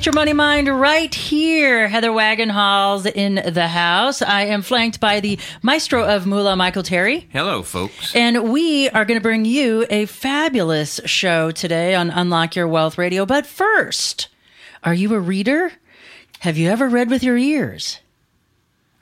Get your money mind right here. Heather Wagenhals in the house. I am flanked by the maestro of Moolah, Michael Terry. Hello, folks. And we are going to bring you a fabulous show today on Unlock Your Wealth Radio. But first, are you a reader? Have you ever read with your ears?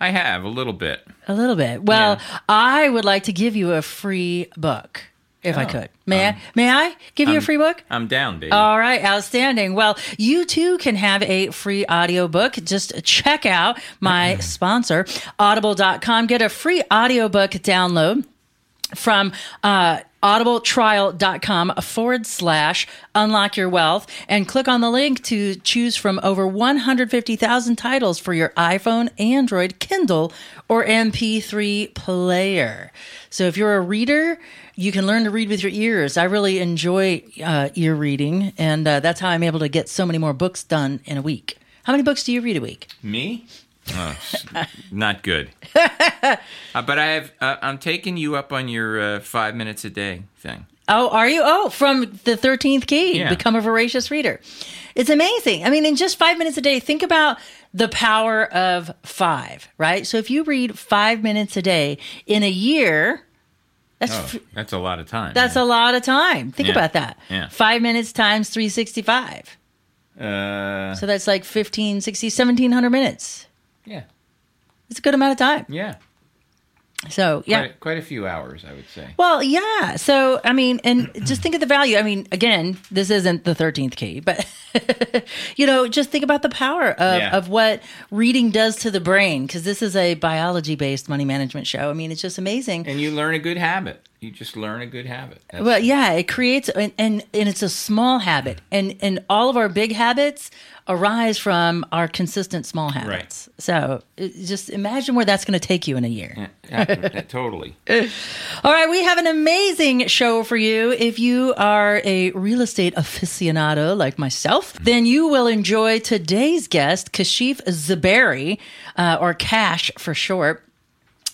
I have a little bit. A little bit. Well, Yeah. I would like to give you a free book if I Oh, could. May I? May I give you a I'm- free book? I'm down, baby. All right, outstanding. Well, you too can have a free audiobook. Just check out my sponsor, audible.com. Get a free audiobook download from uh, audibletrial.com forward slash unlock your wealth and click on the link to choose from over 150,000 titles for your iPhone, Android, Kindle, or MP3 player. So if you're a reader, you can learn to read with your ears. I really enjoy uh, ear reading, and uh, that's how I'm able to get so many more books done in a week. How many books do you read a week? Me? Oh, not good. uh, but I have. Uh, I'm taking you up on your uh, five minutes a day thing. Oh, are you? Oh, from the 13th key, Yeah. become a voracious reader. It's amazing. I mean, in just five minutes a day, think about the power of five, right? So if you read five minutes a day in a year, that's Oh, that's a lot of time. that's a lot of time. Think Yeah. about that. Yeah. Five minutes times 365. Uh, So that's like 15, 60, 1700 minutes. yeah, It's a good amount of time. yeah. So, yeah. Quite, quite a few hours, I would say. Well, yeah. So, I mean, and just think of the value. I mean, again, this isn't the 13th key, but, you know, just think about the power of, Yeah. of what reading does to the brain, because this is a biology based money management show. I mean, it's just amazing. And you learn a good habit. You just learn a good habit. That's- Well, yeah, it creates, and, and, and it's a small habit. And, and all of our big habits arise from our consistent small habits. So just imagine where that's going to take you in a year. yeah, totally. All right, we have an amazing show for you. If you are a real estate aficionado like myself, then you will enjoy today's guest, Kashif Zuberi, uh, or Cash for short.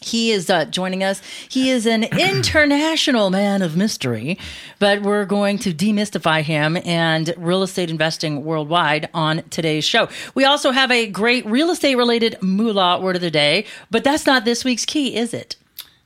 He is uh, joining us. He is an international man of mystery, but we're going to demystify him and real estate investing worldwide on today's show. We also have a great real estate related moolah word of the day, but that's not this week's key, is it?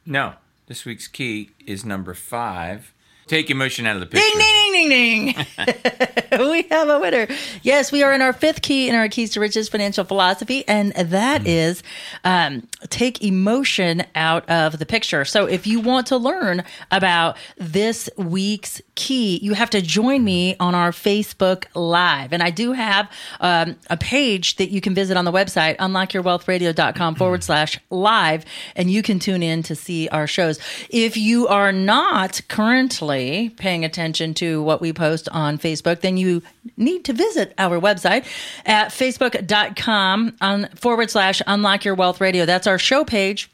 No, this week's key is number five. Take emotion out of the picture. Ding, ding, ding, ding, ding. we have a winner. Yes, we are in our fifth key in our Keys to Riches financial philosophy, and that is um, take emotion out of the picture. So if you want to learn about this week's key, you have to join me on our Facebook Live. And I do have um, a page that you can visit on the website, unlockyourwealthradio.com forward slash live, and you can tune in to see our shows. If you are not currently paying attention to what we post on Facebook, then you need to visit our website at facebook.com on forward slash unlock your wealth radio. That's our show page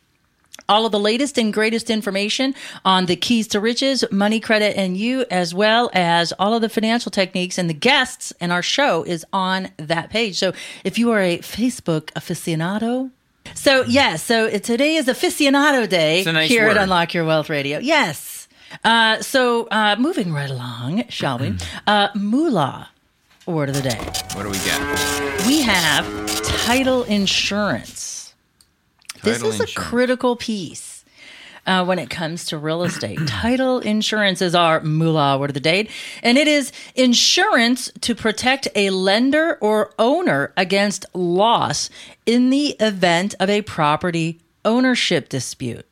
all of the latest and greatest information on the keys to riches, money, credit, and you, as well as all of the financial techniques and the guests and our show is on that page. So if you are a Facebook aficionado, So yes, so today is aficionado day nice here word. at Unlock Your Wealth Radio. Yes. Uh, so uh, moving right along, shall we? Uh, moolah, word of the day. What do we get? We have title insurance. this Title is a critical piece. Uh, when it comes to real estate, title insurance is our moolah word of the day, and it is insurance to protect a lender or owner against loss in the event of a property ownership dispute.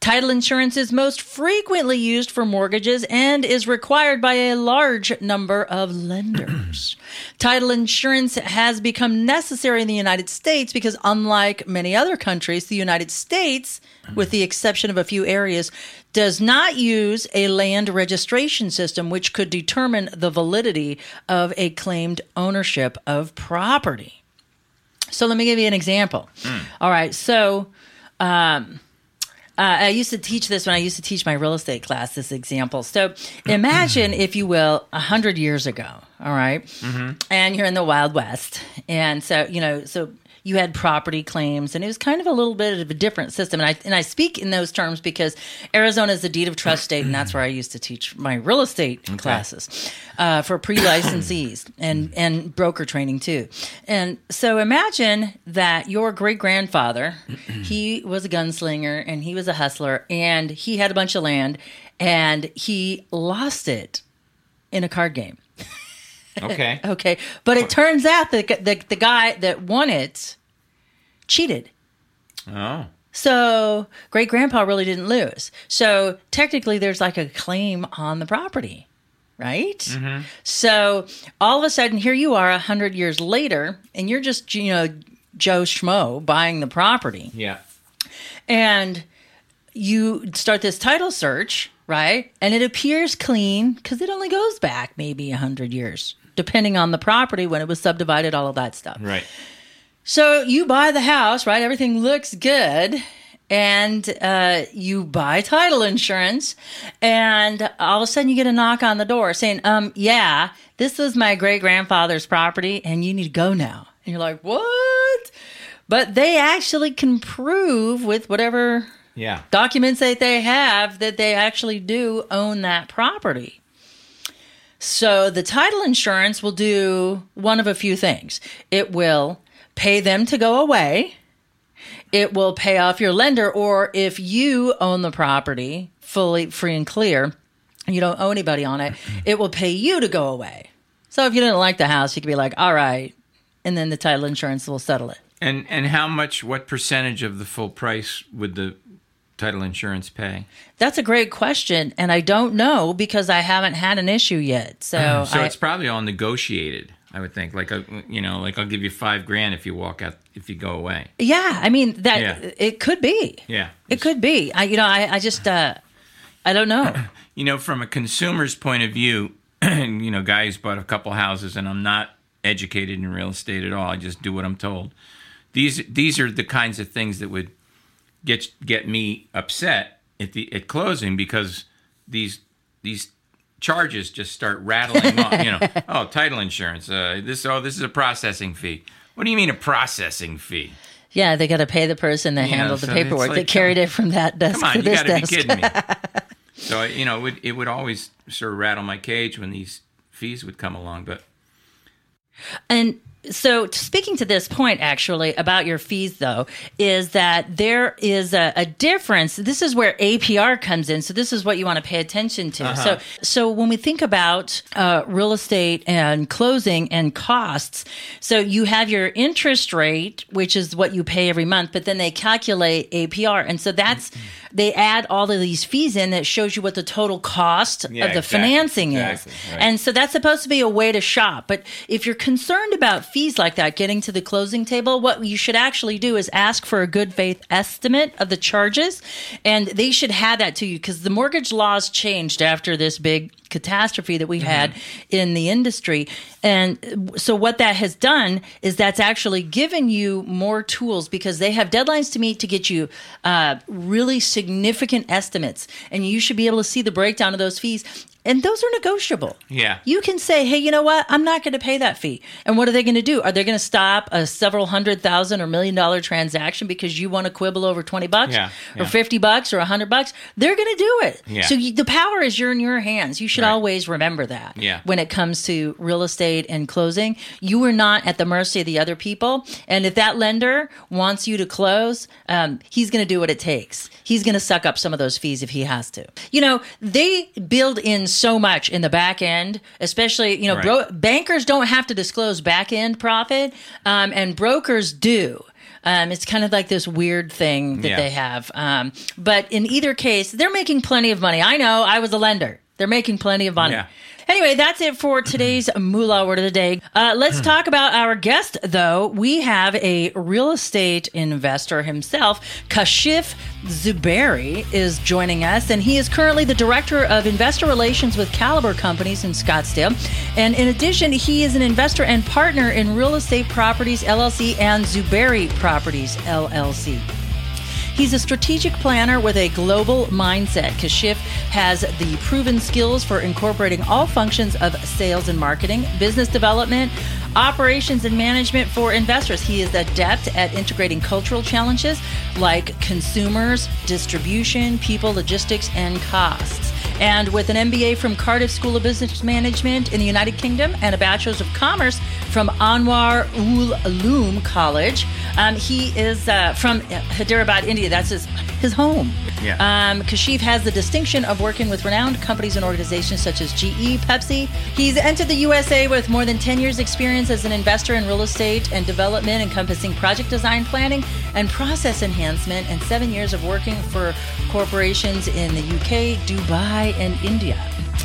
Title insurance is most frequently used for mortgages and is required by a large number of lenders. Title insurance has become necessary in the United States because, unlike many other countries, the United States, with the exception of a few areas, does not use a land registration system which could determine the validity of a claimed ownership of property. So, let me give you an example. Hmm. All right. So, um, uh, I used to teach this when I used to teach my real estate class. This example. So imagine, if you will, a hundred years ago. All right? and you're in the Wild West, and so you know, so you had property claims, and it was kind of a little bit of a different system. And I and I speak in those terms because Arizona is a deed of trust state, and that's where I used to teach my real estate classes uh, for pre-licensees and and broker training too. And so imagine that your great grandfather, he was a gunslinger and he was a hustler, and he had a bunch of land, and he lost it in a card game. Okay. Okay, but it turns out that the, the guy that won it cheated. Oh. So great grandpa really didn't lose. So technically, there's like a claim on the property, right? Mm-hmm. So all of a sudden, here you are, a hundred years later, and you're just you know Joe Schmo buying the property, Yeah. and you start this title search, right? And it appears clean because it only goes back maybe a hundred years, depending on the property when it was subdivided, all of that stuff. Right. So you buy the house, right? Everything looks good. And uh, you buy title insurance, and all of a sudden you get a knock on the door saying, um, yeah, this was my great grandfather's property, and you need to go now. And you're like, what? But they actually can prove with whatever Yeah. documents that they have that they actually do own that property. So the title insurance will do one of a few things. It will pay them to go away. It will pay off your lender, or if you own the property fully free and clear, and you don't owe anybody on it, it will pay you to go away. So if you didn't like the house, you could be like, all right, and then the title insurance will settle it. And and how much? What percentage of the full price would the title insurance pay? That's a great question, and I don't know because I haven't had an issue yet. So, So I, it's probably all negotiated. I would think, like a, you know, like I'll give you five grand if you walk out if you go away. yeah, I mean that Yeah. it could be. Yeah. It could be. I, you know, I, I just, uh, I don't know. You know, from a consumer's point of view, and you know, guy who's bought a couple houses, and I'm not educated in real estate at all. I just do what I'm told. These these are the kinds of things that would get get me upset at the at closing because these these charges just start rattling off. You know, oh, title insurance. Uh, this oh, this is a processing fee. What do you mean a processing fee? Yeah, they got to pay the person that You handled the so it's paperwork like, that carried it from that desk Come on, to you got to be kidding me. so you know, it would, it would always sort of rattle my cage when these fees would come along. But And so, speaking to this point, actually, about your fees, though, is that there is a, a difference. This is where APR comes in. So, this is what you want to pay attention to. So, so when we think about uh, real estate and closing and costs, so you have your interest rate, which is what you pay every month, but then they calculate APR, and so that's they add all of these fees in that shows you what the total cost Yeah, of the exactly, financing exactly, is, right. and so that's supposed to be a way to shop. But if you're concerned about fees like that getting to the closing table, what you should actually do is ask for a good faith estimate of the charges. And they should have that to you because the mortgage laws changed after this big catastrophe that we had in the industry. And so, what that has done is that's actually given you more tools because they have deadlines to meet to get you uh, really significant estimates. And you should be able to see the breakdown of those fees. And those are negotiable. Yeah. You can say, hey, you know what? I'm not going to pay that fee. And what are they going to do? Are they going to stop a several hundred thousand or million dollar transaction because you want to quibble over 20 bucks Yeah, or yeah. 50 bucks or 100 bucks? They're going to do it. Yeah. So you, the power is you're in your hands. You should Right. always remember that Yeah. when it comes to real estate and closing. You are not at the mercy of the other people. And if that lender wants you to close, um, he's going to do what it takes. He's going to suck up some of those fees if he has to. You know, they build in so much in the back end, especially, you know, Right. bro- bankers don't have to disclose back end profit, um, and brokers do. Um, it's kind of like this weird thing that Yeah. they have. Um, but in either case, they're making plenty of money. I know, I was a lender. They're making plenty of money. Yeah. Anyway, that's it for today's Moolah Word of the Day. Uh, let's talk about our guest, though. We have a real estate investor himself. Kashif Zuberi is joining us, and he is currently the Director of Investor Relations with Caliber Companies in Scottsdale. And in addition, he is an investor and partner in Real Estate Properties LLC and Zuberi Properties LLC. He's a strategic planner with a global mindset. Kashif has the proven skills for incorporating all functions of sales and marketing, business development, operations, and management for investors. He is adept at integrating cultural challenges like consumers, distribution, people, logistics, and costs. And with an MBA from Cardiff School of Business Management in the United Kingdom and a Bachelor's of Commerce from Anwar ul Uloom College, um, he is uh, from Hyderabad, India. That's his his home. Yeah. Um, Kashif has the distinction of working with renowned companies and organizations such as GE, Pepsi. He's entered the USA with more than 10 years' experience as an investor in real estate and development, encompassing project design planning and process enhancement, and seven years of working for corporations in the UK, Dubai, and India.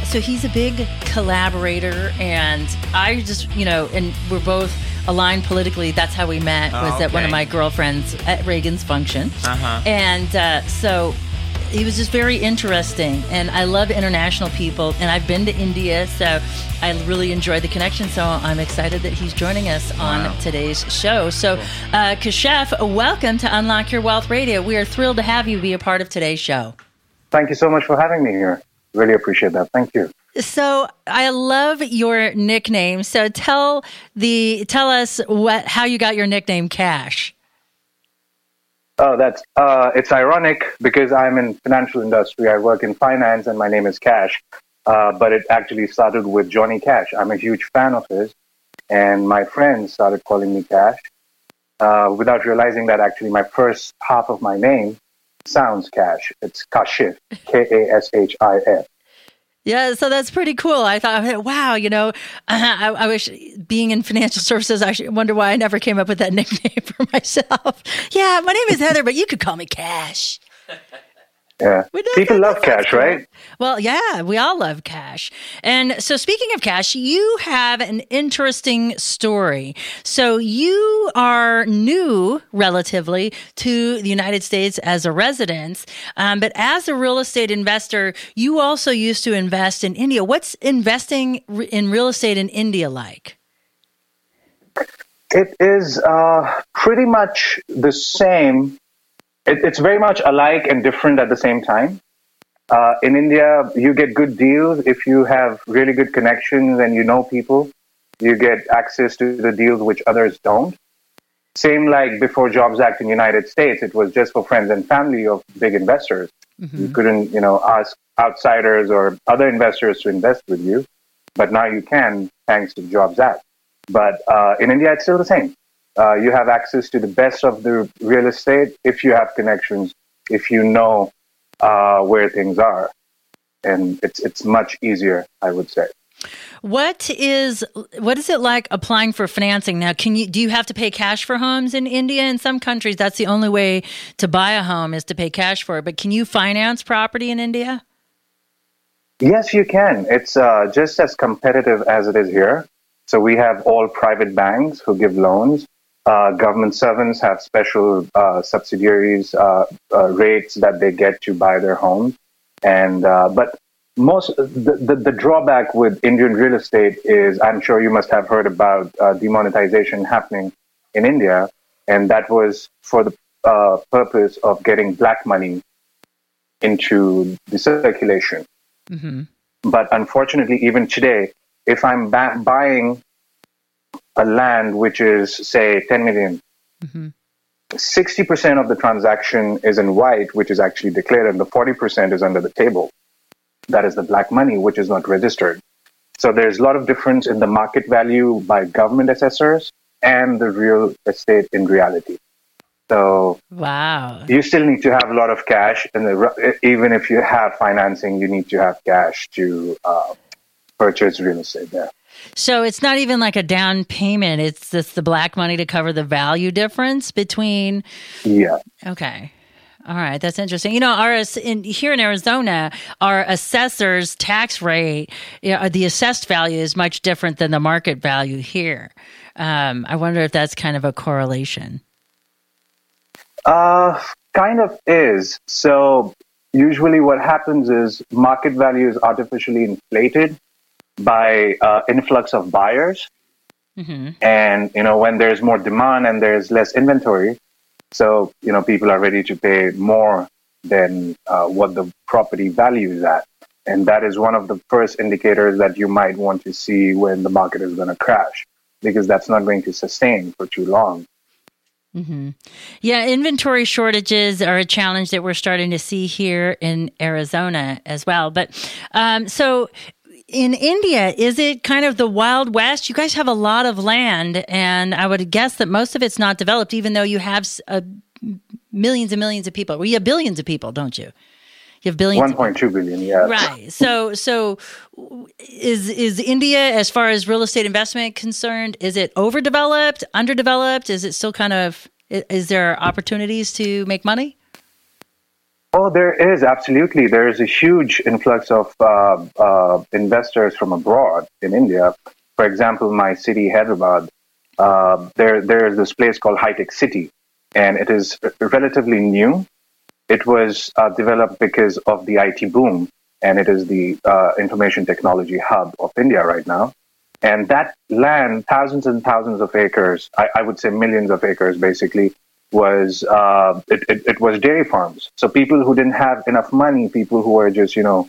So he's a big collaborator, and I just, you know, and we're both aligned politically. That's how we met. Was Oh, at one of my girlfriends at Reagan's function, Uh-huh. and uh, so he was just very interesting. And I love international people, and I've been to India, so I really enjoyed the connection. So I'm excited that he's joining us on today's show. So, uh, Kashif, welcome to Unlock Your Wealth Radio. We are thrilled to have you be a part of today's show. Thank you so much for having me here. Really appreciate that. Thank you. So I love your nickname. So tell the tell us what how you got your nickname Cash. Oh, that's uh, it's ironic because I'm in financial industry. I work in finance, and my name is Cash. Uh, but it actually started with Johnny Cash. I'm a huge fan of his, and my friends started calling me Cash uh, without realizing that actually my first half of my name sounds Cash. It's Kashif, K A S H I F. Yeah, so that's pretty cool. I thought, wow, you know, I, I wish being in financial services, I wonder why I never came up with that nickname for myself. Yeah, my name is Heather, but you could call me Cash. Yeah, people love Cash, right? Well, yeah, we all love cash. And so, speaking of cash, you have an interesting story. So, you are new relatively to the United States as a resident, um, but as a real estate investor, you also used to invest in India. What's investing in real estate in India like? It is uh, pretty much the same. It, it's very much alike and different at the same time. Uh, in India, you get good deals if you have really good connections and you know people. You get access to the deals which others don't. Same like before Jobs Act in the United States, it was just for friends and family of big investors. You couldn't, you know, ask outsiders or other investors to invest with you, but now you can thanks to the Jobs Act. But uh, in India, it's still the same. Uh, you have access to the best of the real estate if you have connections, if you know uh, where things are, and it's it's much easier, I would say. What is what is it like applying for financing now? Can you do you have to pay cash for homes in India? In some countries, that's the only way to buy a home is to pay cash for it. But can you finance property in India? Yes, you can. It's uh, just as competitive as it is here. So we have all private banks who give loans. Uh, government servants have special uh, subsidiaries uh, uh, rates that they get to buy their homes. And uh, but most the, the, the drawback with Indian real estate is I'm sure you must have heard about uh, demonetization happening in India, and that was for the uh, purpose of getting black money into the circulation. Mm-hmm. But unfortunately, even today, if I'm ba- buying a land which is say 10 million, Mm-hmm. 60% of the transaction is in white, which is actually declared, and the 40% is under the table. That is the black money, which is not registered. So there's a lot of difference in the market value by government assessors and the real estate in reality. So Wow. you still need to have a lot of cash, and the, even if you have financing, you need to have cash to uh, purchase real estate there. So it's not even like a down payment. It's just the black money to cover the value difference between. Yeah. Okay. All right, that's interesting. You know, our in, here in Arizona, our assessor's tax rate, you know, the assessed value is much different than the market value here. Um, I wonder if that's kind of a correlation. Uh, kind of is. So usually what happens is market value is artificially inflated by uh, influx of buyers. hmm And, you know, when there's more demand and there's less inventory, so, you know, people are ready to pay more than uh, what the property value is at. And that is one of the first indicators that you might want to see when the market is going to crash, because that's not going to sustain for too long. hmm Yeah, inventory shortages are a challenge that we're starting to see here in Arizona as well. But um, so in India, is it kind of the Wild West? You guys have a lot of land, and I would guess that most of it's not developed, even though you have uh, millions and millions of people. Well, you have billions of people, don't you? You have billions. 1.2 billion, yeah. Right. So, so is is India, as far as real estate investment concerned, is it overdeveloped, underdeveloped? Is it still kind of? Is there opportunities to make money? Oh, there is absolutely. There is a huge influx of uh, uh, investors from abroad in India. For example, my city, Hyderabad, uh, there there is this place called High Tech City, and it is relatively new. It was uh, developed because of the IT boom, and it is the uh, information technology hub of India right now. And that land, thousands and thousands of acres, I, I would say millions of acres, basically, was uh, it, it, it was dairy farms. So people who didn't have enough money, people who were just you know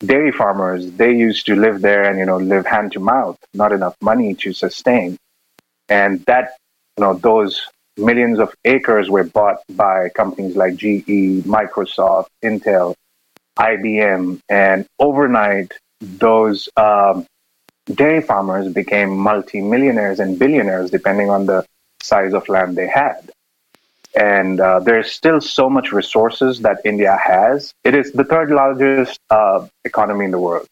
dairy farmers, they used to live there and you know live hand to mouth, not enough money to sustain, and that you know those millions of acres were bought by companies like GE, Microsoft, Intel, IBM, and overnight those um, dairy farmers became multimillionaires and billionaires depending on the size of land they had and uh, there's still so much resources that India has. It is the third largest uh, economy in the world,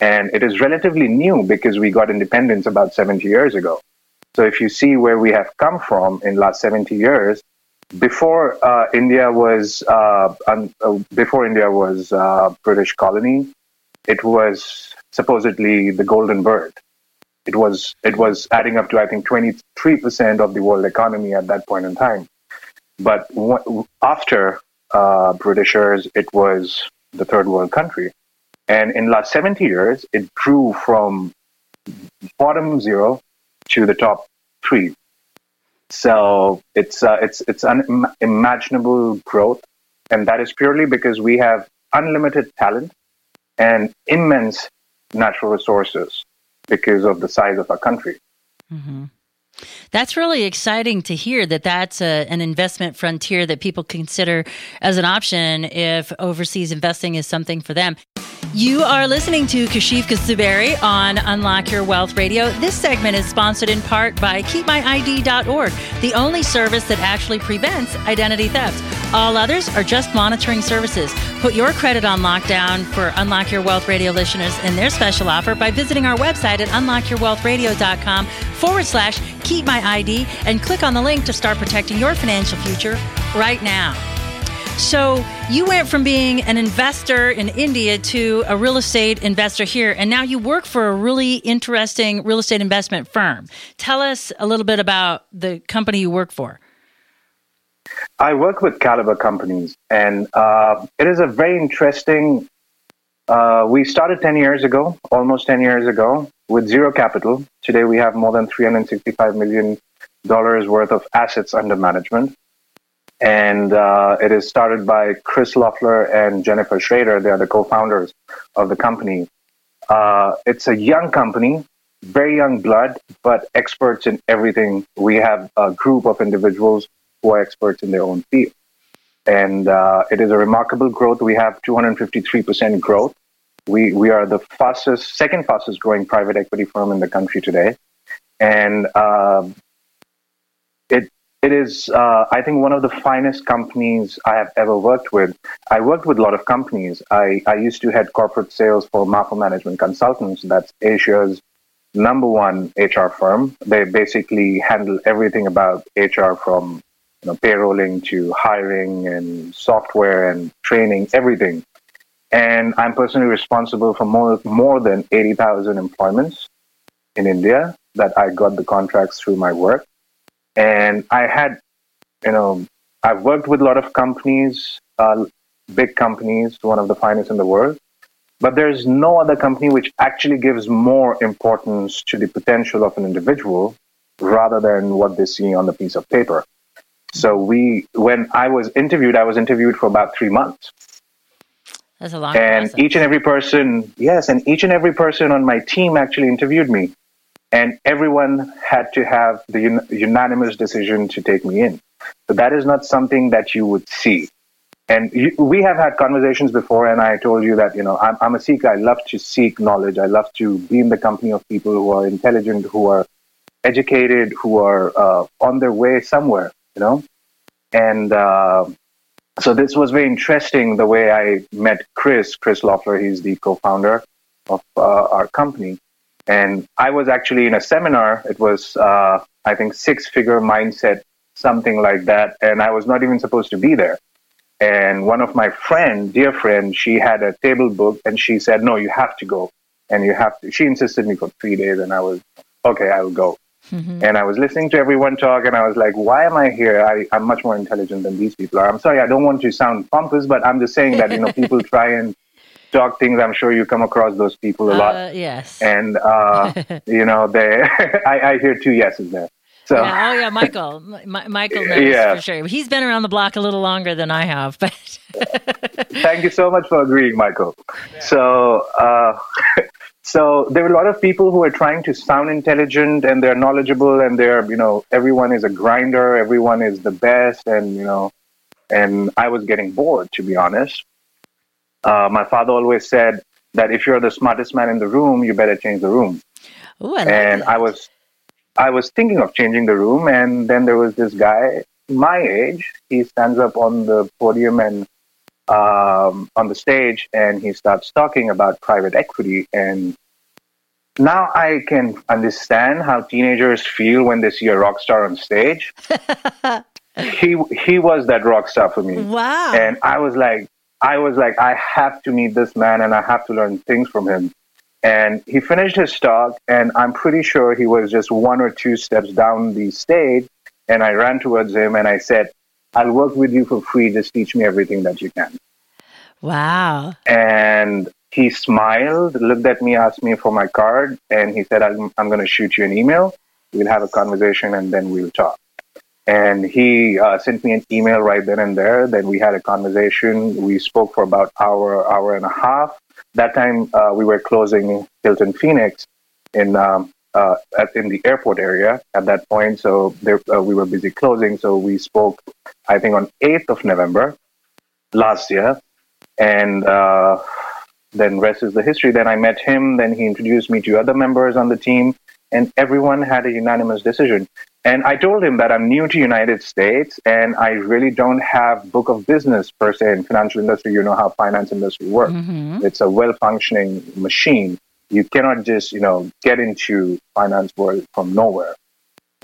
and it is relatively new because we got independence about 70 years ago. So if you see where we have come from in last 70 years, before uh, India was uh, un- uh, before India was uh, British colony, it was supposedly the golden bird. It was it was adding up to I think 23 percent of the world economy at that point in time. But w- after uh, Britishers, it was the third world country. And in the last 70 years, it grew from bottom zero to the top three. So it's, uh, it's, it's unimaginable growth. And that is purely because we have unlimited talent and immense natural resources because of the size of our country. That's really exciting to hear that that's a, an investment frontier that people consider as an option if overseas investing is something for them. You are listening to Kashif Kasuberi on Unlock Your Wealth Radio. This segment is sponsored in part by KeepMyID.org, the only service that actually prevents identity theft. All others are just monitoring services. Put your credit on lockdown for Unlock Your Wealth Radio listeners and their special offer by visiting our website at unlockyourwealthradio.com forward slash keep my ID and click on the link to start protecting your financial future right now. So you went from being an investor in India to a real estate investor here, and now you work for a really interesting real estate investment firm. Tell us a little bit about the company you work for. I work with Caliber companies, and uh, it is a very interesting Uh, we started 10 years ago, almost 10 years ago, with zero capital. Today we have more than $365 million worth of assets under management. And uh, it is started by Chris Loeffler and Jennifer Schrader. They are the co founders of the company. Uh, it's a young company, very young blood, but experts in everything. We have a group of individuals who are experts in their own field. And uh, it is a remarkable growth. We have 253% growth. We, we are the fastest, second fastest growing private equity firm in the country today. And uh, it, is, uh, I think, one of the finest companies I have ever worked with. I worked with a lot of companies. I, I used to head corporate sales for Ma Foi Management Consultants. That's Asia's number one HR firm. They basically handle everything about HR from you know, payrolling to hiring and software and training, everything. And I'm personally responsible for more, more than 80,000 employments in India that I got the contracts through my work. And I had, you know, I've worked with a lot of companies, uh, big companies, one of the finest in the world. But there's no other company which actually gives more importance to the potential of an individual rather than what they see on the piece of paper. So we, when I was interviewed, I was interviewed for about three months. That's a long And process. each and every person, yes, and each and every person on my team actually interviewed me. And everyone had to have the un- unanimous decision to take me in. So that is not something that you would see. And you, we have had conversations before, and I told you that, you know, I'm, I'm a seeker. I love to seek knowledge. I love to be in the company of people who are intelligent, who are educated, who are uh, on their way somewhere, you know? And uh, so this was very interesting the way I met Chris, Chris Loeffler. He's the co-founder of uh, our company. And I was actually in a seminar. It was, uh, I think, six-figure mindset, something like that. And I was not even supposed to be there. And one of my friend, dear friend, she had a table book, and she said, "No, you have to go, and you have to." She insisted me for three days, and I was okay. I will go. And I was listening to everyone talk, and I was like, "Why am I here? I, I'm much more intelligent than these people are." I'm sorry, I don't want to sound pompous, but I'm just saying that you know people try and talk things. I'm sure you come across those people a lot, Uh, yes. and uh, you know they. I, I hear two yeses there. So Yeah, oh yeah, Michael. Mi- Michael knows Yeah. for sure. He's been around the block a little longer than I have, but Thank you so much for agreeing, Michael. So, uh, so there were a lot of people who were trying to sound intelligent and they're knowledgeable and they're, you know, everyone is a grinder, everyone is the best, and you know, and I was getting bored, to be honest. Uh, my father always said that if you're the smartest man in the room, you better change the room Ooh, I and. I was I was thinking of changing the room, and then there was this guy my age. He stands up on the podium and um, on the stage, and he starts talking about private equity. And now I can understand how teenagers feel when they see a rock star on stage. he he was that rock star for me wow. and I was like, I was like, I have to meet this man and I have to learn things from him. And he finished his talk, and I'm pretty sure he was just one or two steps down the stage. And I ran towards him and I said, I'll work with you for free. Just teach me everything that you can. wow. And he smiled, looked at me, asked me for my card, and he said, I'm, I'm going to shoot you an email. We'll have a conversation and then we'll talk. And he uh, sent me an email right then and there. Then we had a conversation. We spoke for about hour, hour and a half. That time uh, we were closing Hilton Phoenix in um, uh, at, in the airport area at that point. So there, uh, we were busy closing. So we spoke, I think, on 8th of November last year. And uh, then rest is the history. Then I met him. Then he introduced me to other members on the team, and everyone had a unanimous decision. And I told him that I'm new to United States, and I really don't have book of business per se in financial industry. You know how finance industry works. It's a well-functioning machine. You cannot just you know get into finance world from nowhere.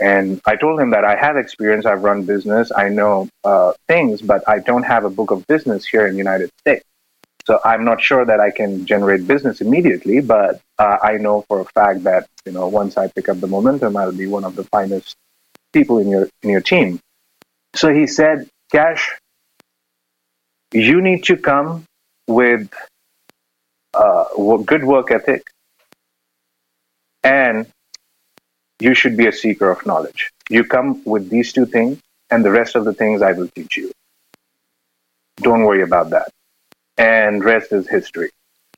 And I told him that I have experience. I've run business. I know uh, things, but I don't have a book of business here in the United States. So I'm not sure that I can generate business immediately, but uh, I know for a fact that you know once I pick up the momentum, I'll be one of the finest people in your in your team. So he said, Cash, you need to come with uh, good work ethic, and you should be a seeker of knowledge. You come with these two things, and the rest of the things I will teach you. Don't worry about that. And rest is history.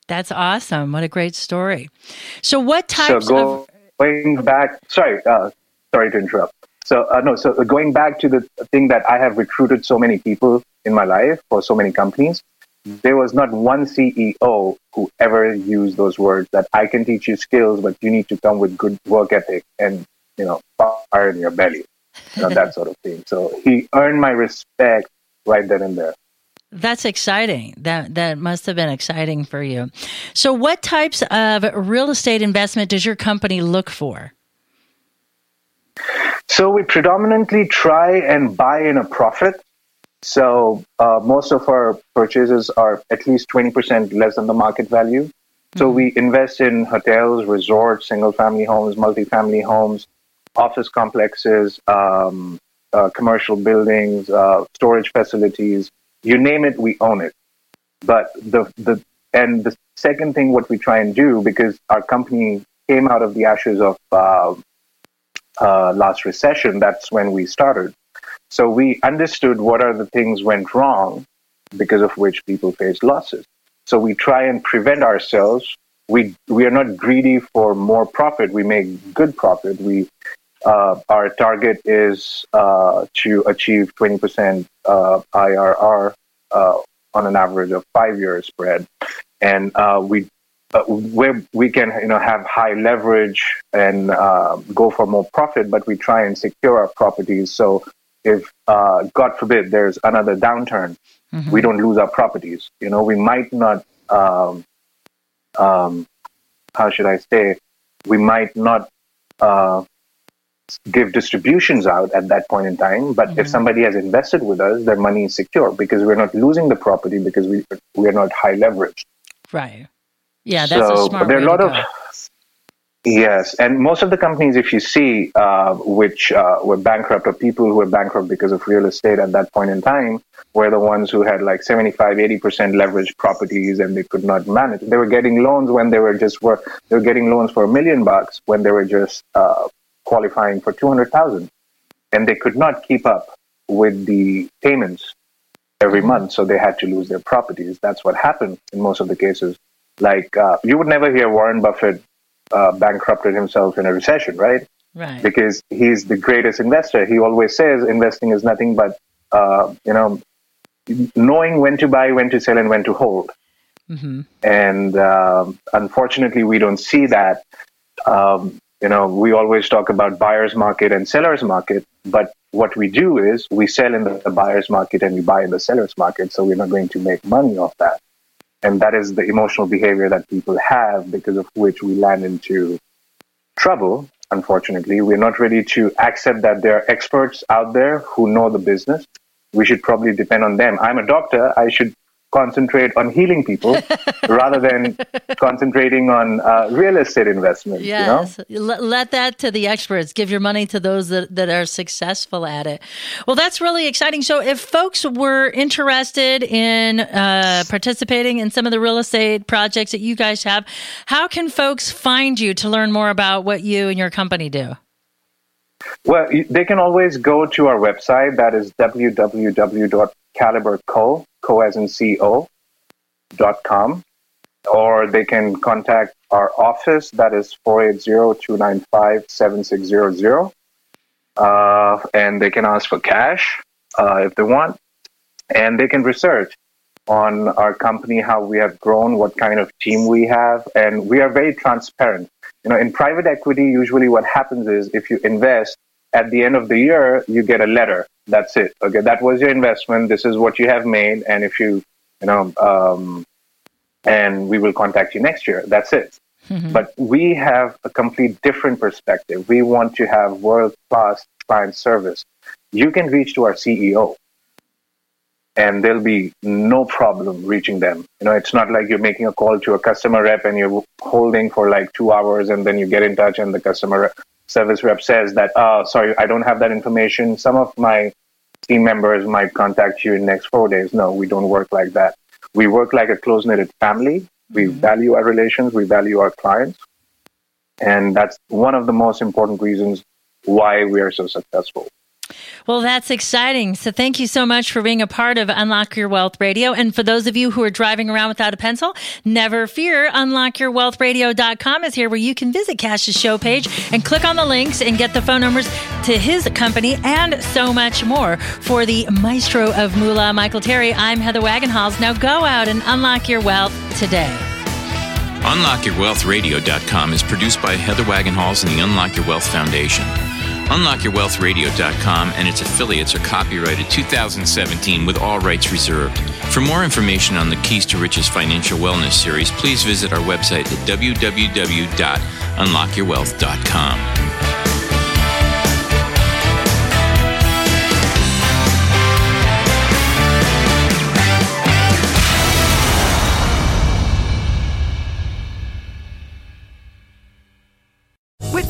That's awesome. What a great story. So, what types so go, of. going back, sorry, uh, sorry to interrupt. So uh, no, so going back to the thing that I have recruited so many people in my life for so many companies, there was not one CEO who ever used those words that I can teach you skills, but you need to come with good work ethic and you know fire in your belly, you know, that sort of thing. So he earned my respect right then and there. That's exciting. That that must have been exciting for you. So, what types of real estate investment does your company look for? So we predominantly try and buy in a profit. So uh, most of our purchases are at least 20% less than the market value. So we invest in hotels, resorts, single family homes, multifamily homes, office complexes, um, uh, commercial buildings, uh, storage facilities, you name it, we own it. But the, the, and the second thing, what we try and do, because our company came out of the ashes of uh, uh, last recession, that's when we started. So we understood what are the things went wrong because of which people faced losses. So we try and prevent ourselves. We we are not greedy for more profit. We make good profit. We uh, our target is uh, to achieve 20% uh, IRR uh, on an average of five years spread, and uh, we uh, where we can you know have high leverage and uh, go for more profit, but we try and secure our properties. So if uh, God forbid there's another downturn, we don't lose our properties. You know, we might not. Um, um, how should I say? We might not uh, give distributions out at that point in time. But if somebody has invested with us, their money is secure because we're not losing the property because we we are not high leveraged. Right. Yeah, that's so a smart there are a lot of yes, and most of the companies, if you see, uh, which uh, were bankrupt or people who were bankrupt because of real estate at that point in time, were the ones who had like 75, 80 percent leveraged properties and they could not manage. They were getting loans when they were just were they were getting loans for a million bucks when they were just uh, qualifying for two hundred thousand, and they could not keep up with the payments every month, so they had to lose their properties. That's what happened in most of the cases. Like uh, you would never hear Warren Buffett uh, bankrupted himself in a recession, right? Right. Because he's the greatest investor. He always says investing is nothing but uh, you know knowing when to buy, when to sell, and when to hold. Mm-hmm. And um, unfortunately, we don't see that. Um, you know, we always talk about buyer's market and seller's market, but what we do is we sell in the buyer's market and we buy in the seller's market. So we're not going to make money off that. And that is the emotional behavior that people have because of which we land into trouble. Unfortunately, we're not ready to accept that there are experts out there who know the business. We should probably depend on them. I'm a doctor. I should concentrate on healing people rather than concentrating on uh, real estate investments. You know? Yes. Let, let that to the experts. Give your money to those that, that are successful at it. Well, that's really exciting. So, if folks were interested in uh, participating in some of the real estate projects that you guys have, how can folks find you to learn more about what you and your company do? Well, they can always go to our website. That is www.caliberco, co as in co, dot com, or they can contact our office. That is 480-295-7600. Uh, and they can ask for cash uh, if they want. And they can research on our company, how we have grown, what kind of team we have, and we are very transparent. You know, in private equity, usually what happens is if you invest at the end of the year, you get a letter. That's it. Okay, that was your investment. This is what you have made, and if you, you know, um, and we will contact you next year. That's it. But we have a complete different perspective. We want to have world class client service. You can reach to our CEO and there'll be no problem reaching them. You know, it's not like you're making a call to a customer rep and you're holding for like two hours and then you get in touch and the customer rep- service rep says that, oh, sorry, I don't have that information. Some of my team members might contact you in next four days. No, we don't work like that. We work like a close knitted family We mm-hmm. value our relations, we value our clients. And that's one of the most important reasons why we are so successful. Well, that's exciting. So thank you so much for being a part of Unlock Your Wealth Radio. And for those of you who are driving around without a pencil, never fear. UnlockYourWealthRadio.com is here where you can visit Cash's show page and click on the links and get the phone numbers to his company and so much more. For the maestro of Moolah, Michael Terry, I'm Heather Wagenhals. Now go out and unlock your wealth today. UnlockYourWealthRadio.com is produced by Heather Wagenhals and the Unlock Your Wealth Foundation. UnlockYourWealthRadio.com and its affiliates are copyrighted 2017 with all rights reserved. For more information on the Keys to Riches Financial Wellness Series, please visit our website at www.unlockyourwealth.com.